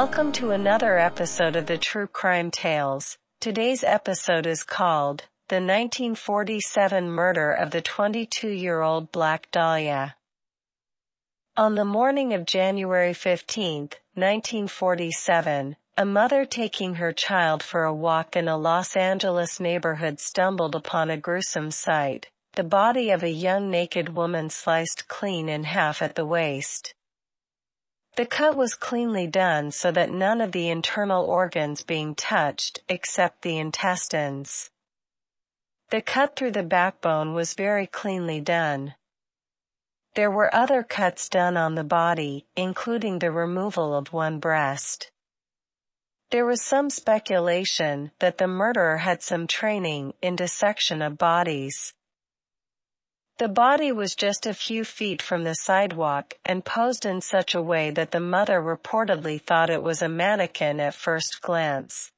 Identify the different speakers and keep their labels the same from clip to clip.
Speaker 1: Welcome to another episode of the True Crime Tales. Today's episode is called The 1947 Murder of the 22-year-old Black Dahlia. On the morning of January 15, 1947, a mother taking her child for a walk in a Los Angeles neighborhood stumbled upon a gruesome sight, the body of a young naked woman sliced clean in half at the waist. The cut was cleanly done so that none of the internal organs being touched except the intestines. The cut through the backbone was very cleanly done. There were other cuts done on the body, including the removal of one breast. There was some speculation that the murderer had some training in dissection of bodies. The body was just a few feet from the sidewalk and posed in such a way that the mother reportedly thought it was a mannequin at first glance.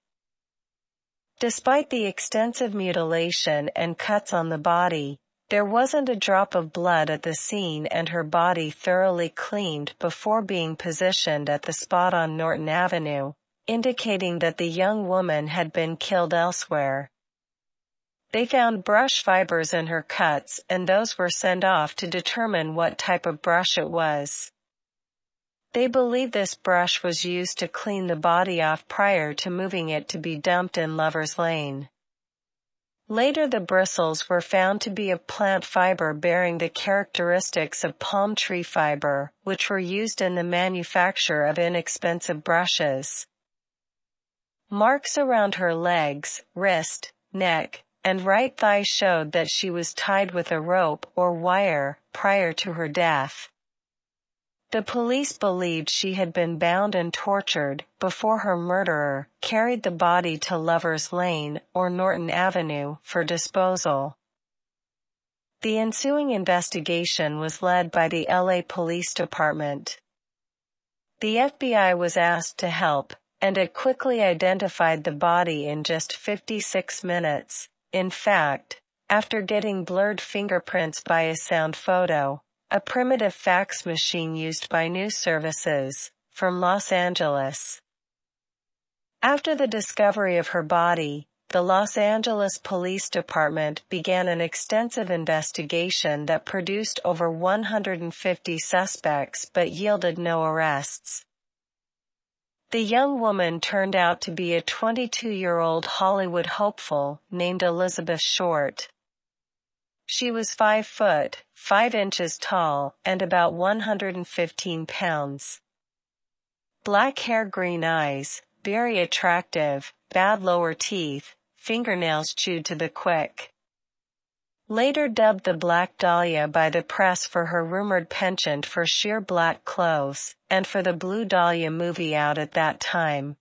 Speaker 1: Despite the extensive mutilation and cuts on the body, there wasn't a drop of blood at the scene and her body thoroughly cleaned before being positioned at the spot on Norton Avenue, indicating that the young woman had been killed elsewhere. They found brush fibers in her cuts and those were sent off to determine what type of brush it was. They believe this brush was used to clean the body off prior to moving it to be dumped in Lover's Lane. Later the bristles were found to be of plant fiber bearing the characteristics of palm tree fiber, which were used in the manufacture of inexpensive brushes. Marks around her legs, wrist, neck, and right thigh showed that she was tied with a rope or wire prior to her death. The police believed she had been bound and tortured before her murderer carried the body to Lover's Lane or Norton Avenue for disposal. The ensuing investigation was led by the LA Police Department. The FBI was asked to help, and it quickly identified the body in just 56 minutes, in fact, after getting blurred fingerprints by a sound photo, a primitive fax machine used by news services, from Los Angeles. After the discovery of her body, the Los Angeles Police Department began an extensive investigation that produced over 150 suspects but yielded no arrests. The young woman turned out to be a 22-year-old Hollywood hopeful named Elizabeth Short. She was 5 foot, 5 inches tall, and about 115 pounds. Black hair green eyes, very attractive, bad lower teeth, fingernails chewed to the quick. Later dubbed the Black Dahlia by the press for her rumored penchant for sheer black clothes, and for the Blue Dahlia movie out at that time.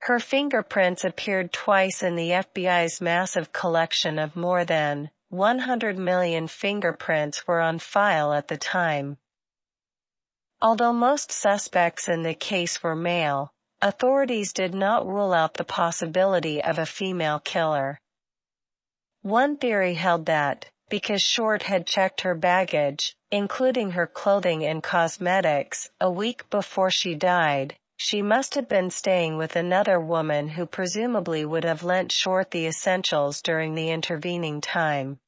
Speaker 1: Her fingerprints appeared twice in the FBI's massive collection of more than 100 million fingerprints were on file at the time. Although most suspects in the case were male, authorities did not rule out the possibility of a female killer. One theory held that, because Short had checked her baggage, including her clothing and cosmetics, a week before she died, she must have been staying with another woman who presumably would have lent Short the essentials during the intervening time.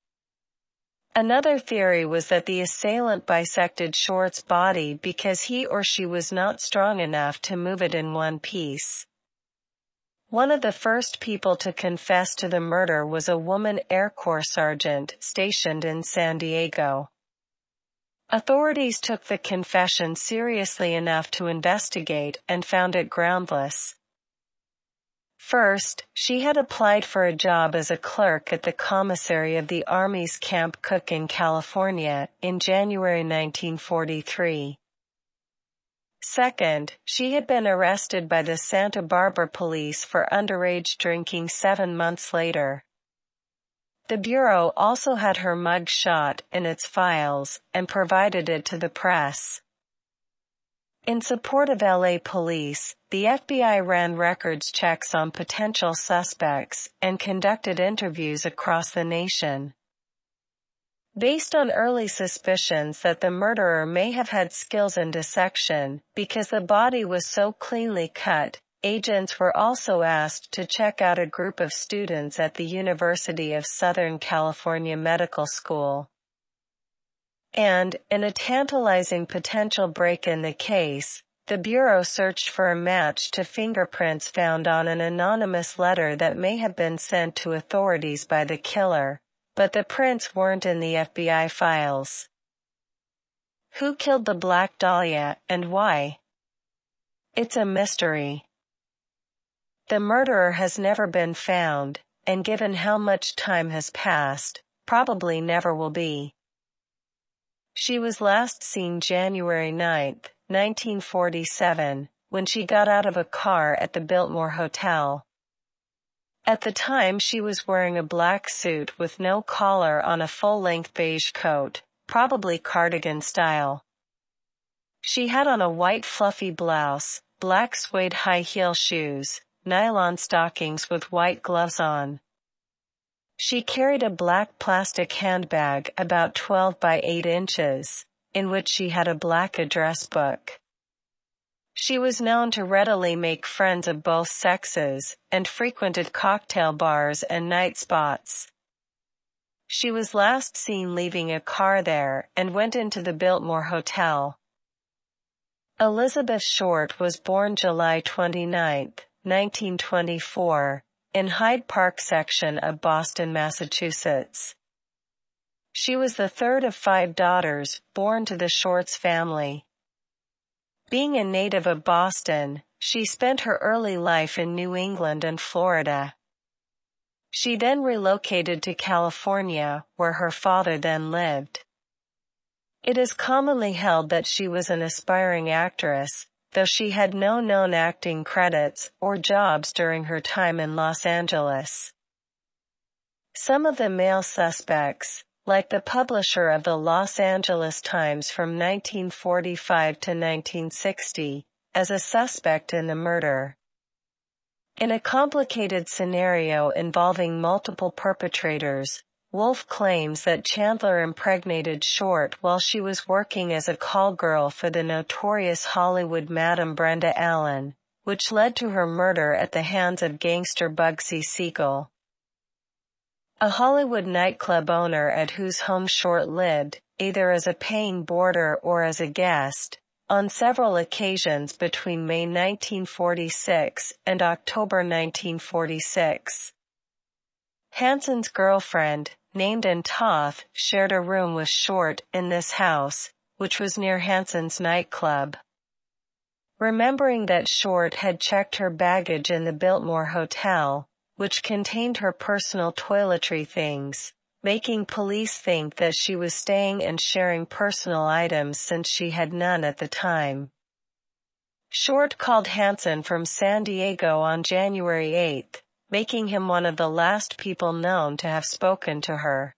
Speaker 1: Another theory was that the assailant bisected Short's body because he or she was not strong enough to move it in one piece. One of the first people to confess to the murder was a woman Air Corps sergeant stationed in San Diego. Authorities took the confession seriously enough to investigate and found it groundless. First, she had applied for a job as a clerk at the commissary of the Army's Camp Cooke in California in January 1943. Second, she had been arrested by the Santa Barbara police for underage drinking seven months later. The Bureau also had her mug shot in its files and provided it to the press. In support of LA police, the FBI ran records checks on potential suspects and conducted interviews across the nation. Based on early suspicions that the murderer may have had skills in dissection, because the body was so cleanly cut, agents were also asked to check out a group of students at the University of Southern California Medical School. And, in a tantalizing potential break in the case, the Bureau searched for a match to fingerprints found on an anonymous letter that may have been sent to authorities by the killer, but the prints weren't in the FBI files. Who killed the Black Dahlia, and why? It's a mystery. The murderer has never been found, and given how much time has passed, probably never will be. She was last seen January 9, 1947, when she got out of a car at the Biltmore Hotel. At the time she was wearing a black suit with no collar on a full-length beige coat, probably cardigan style. She had on a white fluffy blouse, black suede high heel shoes, nylon stockings with white gloves on. She carried a black plastic handbag about 12 by 8 inches, in which she had a black address book. She was known to readily make friends of both sexes, and frequented cocktail bars and night spots. She was last seen leaving a car there, and went into the Biltmore Hotel. Elizabeth Short was born July 29, 1924, in Hyde Park section of Boston, Massachusetts. She was the third of five daughters born to the Shorts family. Being a native of Boston, she spent her early life in New England and Florida. She then relocated to California, where her father then lived. It is commonly held that she was an aspiring actress, though she had no known acting credits or jobs during her time in Los Angeles. Some of the male suspects, like the publisher of the Los Angeles Times from 1945 to 1960, as a suspect in the murder. In a complicated scenario involving multiple perpetrators, Wolfe claims that Chandler impregnated Short while she was working as a call girl for the notorious Hollywood Madam Brenda Allen, which led to her murder at the hands of gangster Bugsy Siegel. A Hollywood nightclub owner at whose home Short lived, either as a paying boarder or as a guest, on several occasions between May 1946 and October 1946. Hansen's girlfriend, named Toth, shared a room with Short in this house, which was near Hansen's nightclub. Remembering that Short had checked her baggage in the Biltmore Hotel, which contained her personal toiletry things, making police think that she was staying and sharing personal items since she had none at the time. Short called Hansen from San Diego on January 8, making him one of the last people known to have spoken to her.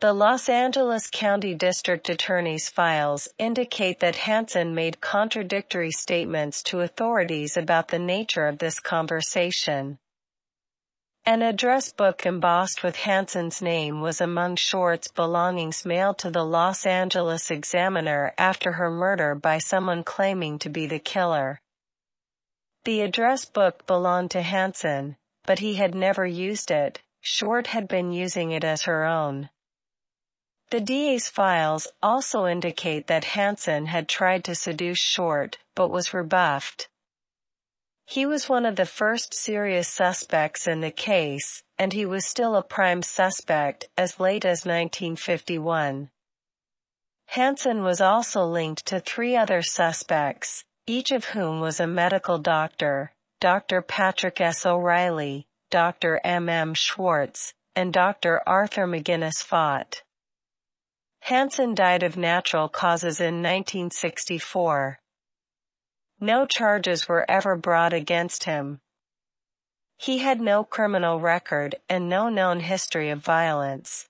Speaker 1: The Los Angeles County District Attorney's files indicate that Hansen made contradictory statements to authorities about the nature of this conversation. An address book embossed with Hansen's name was among Short's belongings mailed to the Los Angeles Examiner after her murder by someone claiming to be the killer. The address book belonged to Hansen, but he had never used it. Short had been using it as her own. The DA's files also indicate that Hansen had tried to seduce Short, but was rebuffed. He was one of the first serious suspects in the case, and he was still a prime suspect as late as 1951. Hansen was also linked to three other suspects, each of whom was a medical doctor, Dr. Patrick S. O'Reilly, Dr. M. M. Schwartz, and Dr. Arthur McGinnis Faught. Hansen died of natural causes in 1964. No charges were ever brought against him. He had no criminal record and no known history of violence.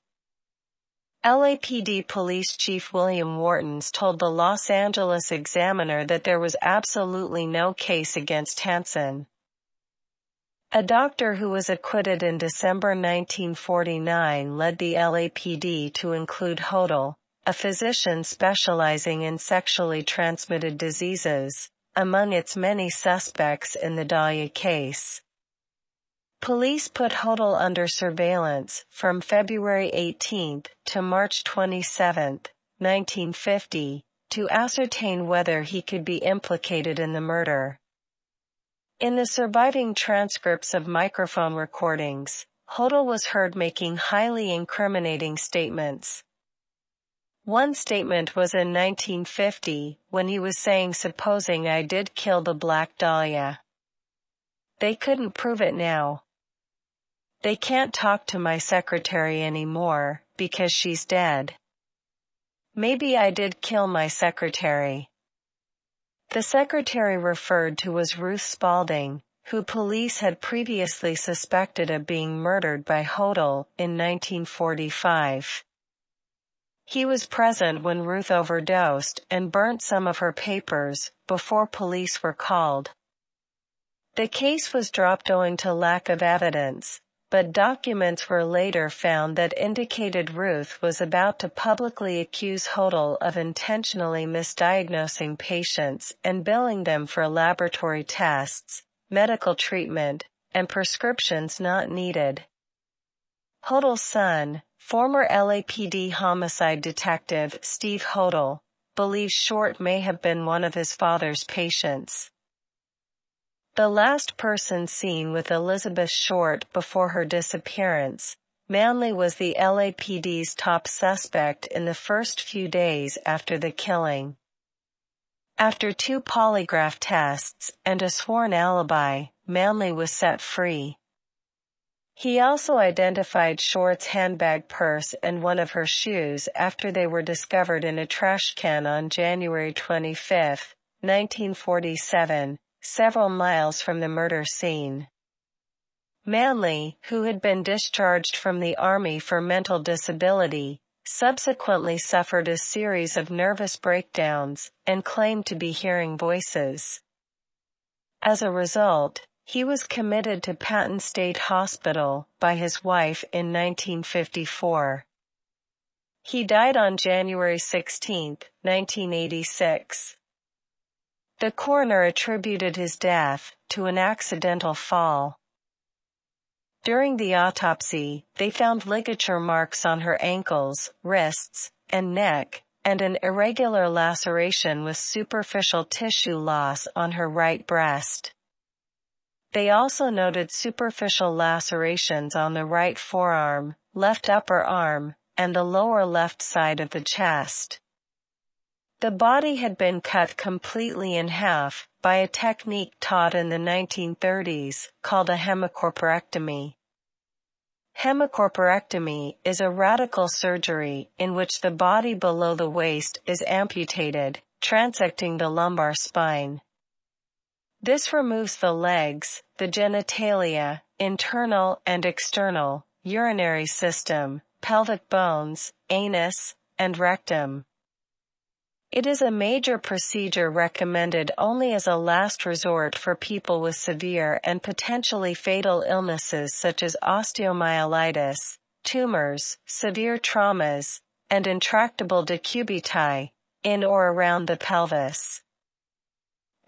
Speaker 1: LAPD Police Chief William Wortens told the Los Angeles Examiner that there was absolutely no case against Hansen. A doctor who was acquitted in December 1949 led the LAPD to include Hodel, a physician specializing in sexually transmitted diseases, among its many suspects in the Dahlia case. Police put Hodel under surveillance from February 18 to March 27, 1950, to ascertain whether he could be implicated in the murder. In the surviving transcripts of microphone recordings, Hodel was heard making highly incriminating statements. One statement was in 1950, when he was saying supposing I did kill the Black Dahlia. They couldn't prove it now. They can't talk to my secretary anymore, because she's dead. Maybe I did kill my secretary. The secretary referred to was Ruth Spalding, who police had previously suspected of being murdered by Hodel in 1945. He was present when Ruth overdosed and burnt some of her papers before police were called. The case was dropped owing to lack of evidence, but documents were later found that indicated Ruth was about to publicly accuse Hodel of intentionally misdiagnosing patients and billing them for laboratory tests, medical treatment, and prescriptions not needed. Hodel's son, former LAPD homicide detective Steve Hodel, believes Short may have been one of his father's patients. The last person seen with Elizabeth Short before her disappearance, Manley was the LAPD's top suspect in the first few days after the killing. After two polygraph tests and a sworn alibi, Manley was set free. He also identified Short's handbag purse and one of her shoes after they were discovered in a trash can on January 25, 1947, several miles from the murder scene. Manley, who had been discharged from the Army for mental disability, subsequently suffered a series of nervous breakdowns and claimed to be hearing voices. As a result, he was committed to Patton State Hospital by his wife in 1954. He died on January 16, 1986. The coroner attributed his death to an accidental fall. During the autopsy, they found ligature marks on her ankles, wrists, and neck, and an irregular laceration with superficial tissue loss on her right breast. They also noted superficial lacerations on the right forearm, left upper arm, and the lower left side of the chest. The body had been cut completely in half by a technique taught in the 1930s called a hemicorporectomy. Hemicorporectomy is a radical surgery in which the body below the waist is amputated, transecting the lumbar spine. This removes the legs, the genitalia, internal and external, urinary system, pelvic bones, anus, and rectum. It is a major procedure recommended only as a last resort for people with severe and potentially fatal illnesses such as osteomyelitis, tumors, severe traumas, and intractable decubiti, in or around the pelvis.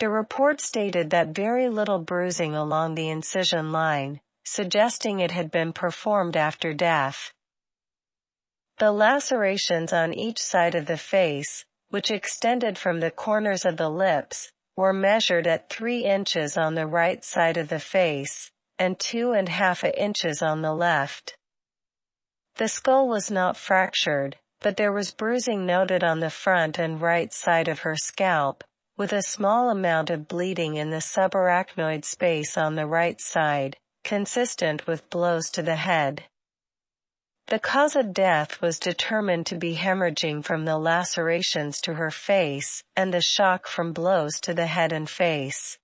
Speaker 1: The report stated that very little bruising along the incision line, suggesting it had been performed after death. The lacerations on each side of the face, which extended from the corners of the lips, were measured at three inches on the right side of the face, and two and a half inches on the left. The skull was not fractured, but there was bruising noted on the front and right side of her scalp, with a small amount of bleeding in the subarachnoid space on the right side, consistent with blows to the head. The cause of death was determined to be hemorrhaging from the lacerations to her face and the shock from blows to the head and face.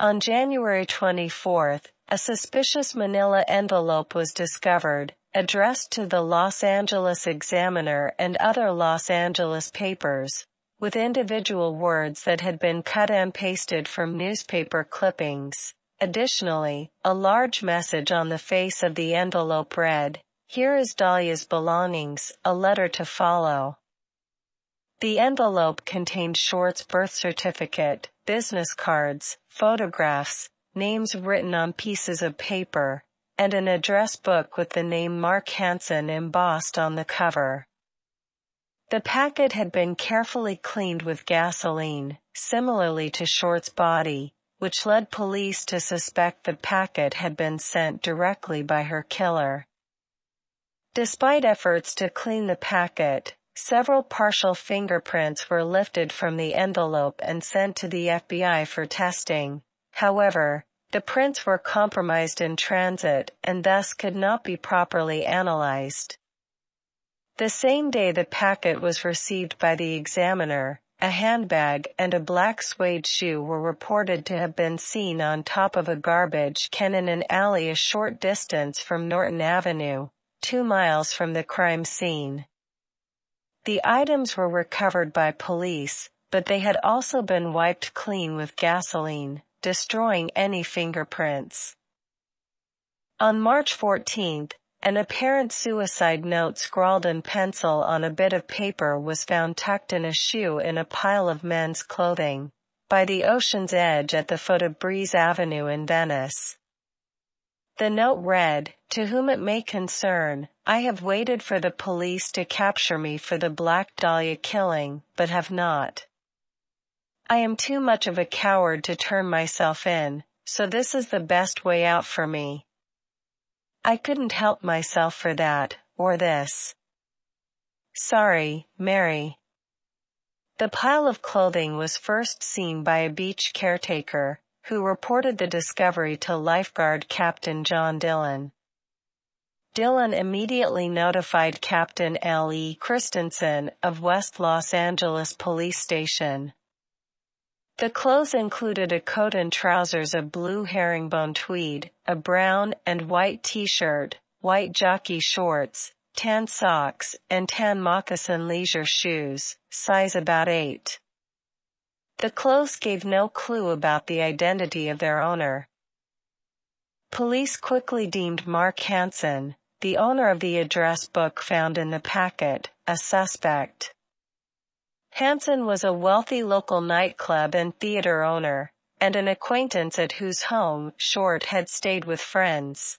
Speaker 1: On January 24th, a suspicious manila envelope was discovered, addressed to the Los Angeles Examiner and other Los Angeles papers, with individual words that had been cut and pasted from newspaper clippings, Additionally, a large message on the face of the envelope read, Here is Dahlia's belongings, a letter to follow. The envelope contained Short's birth certificate, business cards, photographs, names written on pieces of paper, and an address book with the name Mark Hansen embossed on the cover. The packet had been carefully cleaned with gasoline, similarly to Short's body, which led police to suspect the packet had been sent directly by her killer. Despite efforts to clean the packet, several partial fingerprints were lifted from the envelope and sent to the FBI for testing. However, the prints were compromised in transit and thus could not be properly analyzed. The same day the packet was received by the examiner, a handbag and a black suede shoe were reported to have been seen on top of a garbage can in an alley a short distance from Norton Avenue, two miles from the crime scene. The items were recovered by police, but they had also been wiped clean with gasoline destroying any fingerprints. On March 14th, an apparent suicide note scrawled in pencil on a bit of paper was found tucked in a shoe in a pile of men's clothing by the ocean's edge at the foot of Breeze Avenue in Venice. The note read, To whom it may concern, I have waited for the police to capture me for the Black Dahlia killing, but have not. I am too much of a coward to turn myself in, so this is the best way out for me. I couldn't help myself for that, or this. Sorry, Mary. The pile of clothing was first seen by a beach caretaker, who reported the discovery to lifeguard Captain John Dillon. Dillon immediately notified Captain L. E. Christensen of West Los Angeles Police Station. The clothes included a coat and trousers of blue herringbone tweed, a brown and white t-shirt, white jockey shorts, tan socks, and tan moccasin leisure shoes, size about 8. The clothes gave no clue about the identity of their owner. Police quickly deemed Mark Hansen, the owner of the address book found in the packet, a suspect. Hansen was a wealthy local nightclub and theater owner, and an acquaintance at whose home Short had stayed with friends.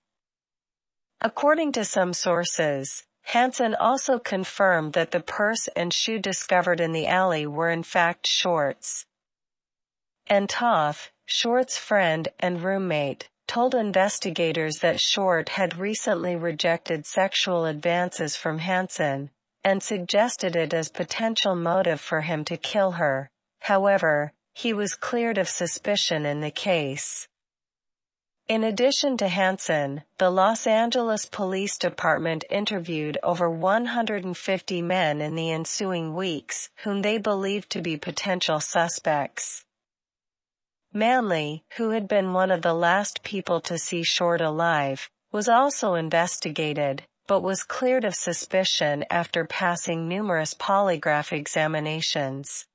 Speaker 1: According to some sources, Hansen also confirmed that the purse and shoe discovered in the alley were in fact Short's. And Toth, Short's friend and roommate, told investigators that Short had recently rejected sexual advances from Hansen, and suggested it as potential motive for him to kill her. However, he was cleared of suspicion in the case. In addition to Hansen, the Los Angeles Police Department interviewed over 150 men in the ensuing weeks whom they believed to be potential suspects. Manley, who had been one of the last people to see Short alive, was also investigated, but was cleared of suspicion after passing numerous polygraph examinations.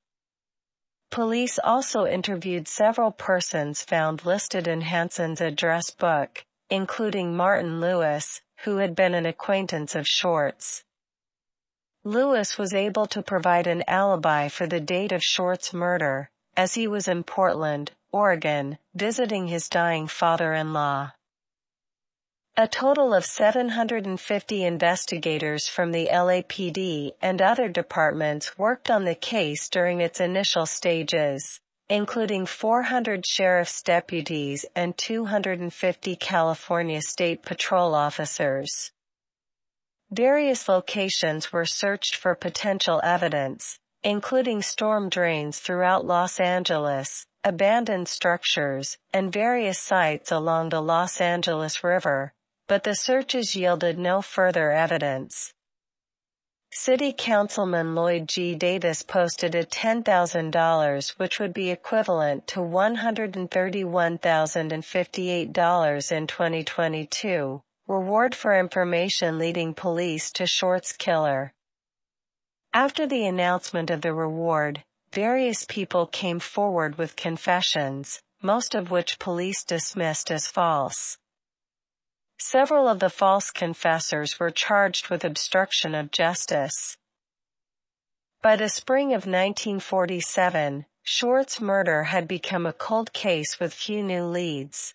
Speaker 1: Police also interviewed several persons found listed in Hansen's address book, including Martin Lewis, who had been an acquaintance of Short's. Lewis was able to provide an alibi for the date of Short's murder, as he was in Portland, Oregon, visiting his dying father-in-law. A total of 750 investigators from the LAPD and other departments worked on the case during its initial stages, including 400 sheriff's deputies and 250 California State Patrol officers. Various locations were searched for potential evidence, including storm drains throughout Los Angeles, abandoned structures, and various sites along the Los Angeles River, but the searches yielded no further evidence. City Councilman Lloyd G. Davis posted a $10,000 which would be equivalent to $131,058 in 2022, reward for information leading police to Short's killer. After the announcement of the reward, various people came forward with confessions, most of which police dismissed as false. Several of the false confessors were charged with obstruction of justice. By the spring of 1947, Short's murder had become a cold case with few new leads.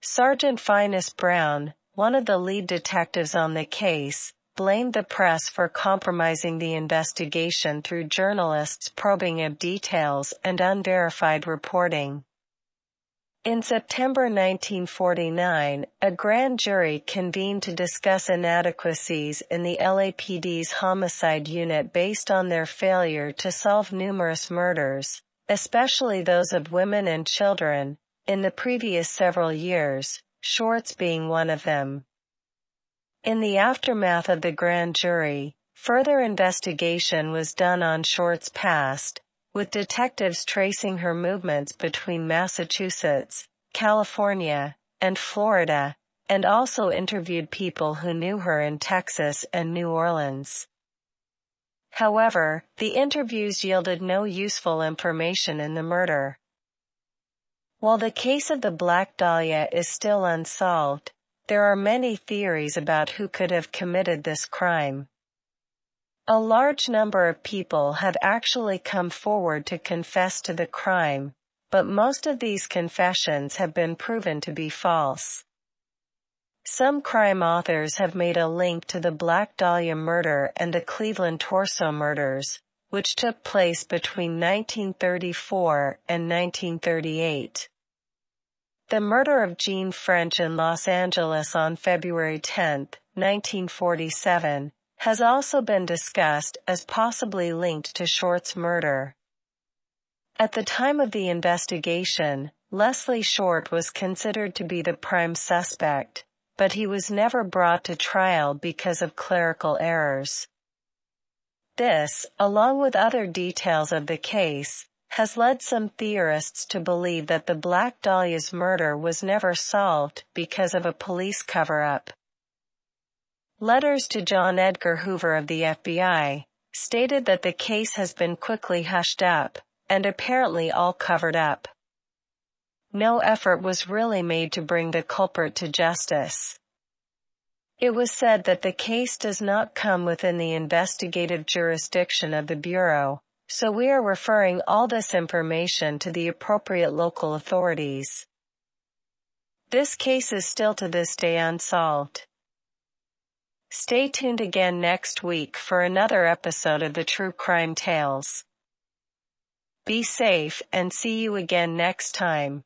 Speaker 1: Sergeant Finis Brown, one of the lead detectives on the case, blamed the press for compromising the investigation through journalists probing of details and unverified reporting. In September 1949, a grand jury convened to discuss inadequacies in the LAPD's homicide unit based on their failure to solve numerous murders, especially those of women and children, in the previous several years, Shorts being one of them. In the aftermath of the grand jury, further investigation was done on Short's past, with detectives tracing her movements between Massachusetts, California, and Florida, and also interviewed people who knew her in Texas and New Orleans. However, the interviews yielded no useful information in the murder. While the case of the Black Dahlia is still unsolved, there are many theories about who could have committed this crime. A large number of people have actually come forward to confess to the crime, but most of these confessions have been proven to be false. Some crime authors have made a link to the Black Dahlia murder and the Cleveland torso murders, which took place between 1934 and 1938. The murder of Jean French in Los Angeles on February 10, 1947, has also been discussed as possibly linked to Short's murder. At the time of the investigation, Leslie Short was considered to be the prime suspect, but he was never brought to trial because of clerical errors. This, along with other details of the case, has led some theorists to believe that the Black Dahlia's murder was never solved because of a police cover-up. Letters to John Edgar Hoover of the FBI stated that the case has been quickly hushed up and apparently all covered up. No effort was really made to bring the culprit to justice. It was said that the case does not come within the investigative jurisdiction of the Bureau, so we are referring all this information to the appropriate local authorities. This case is still to this day unsolved. Stay tuned again next week for another episode of the True Crime Tales. Be safe and see you again next time.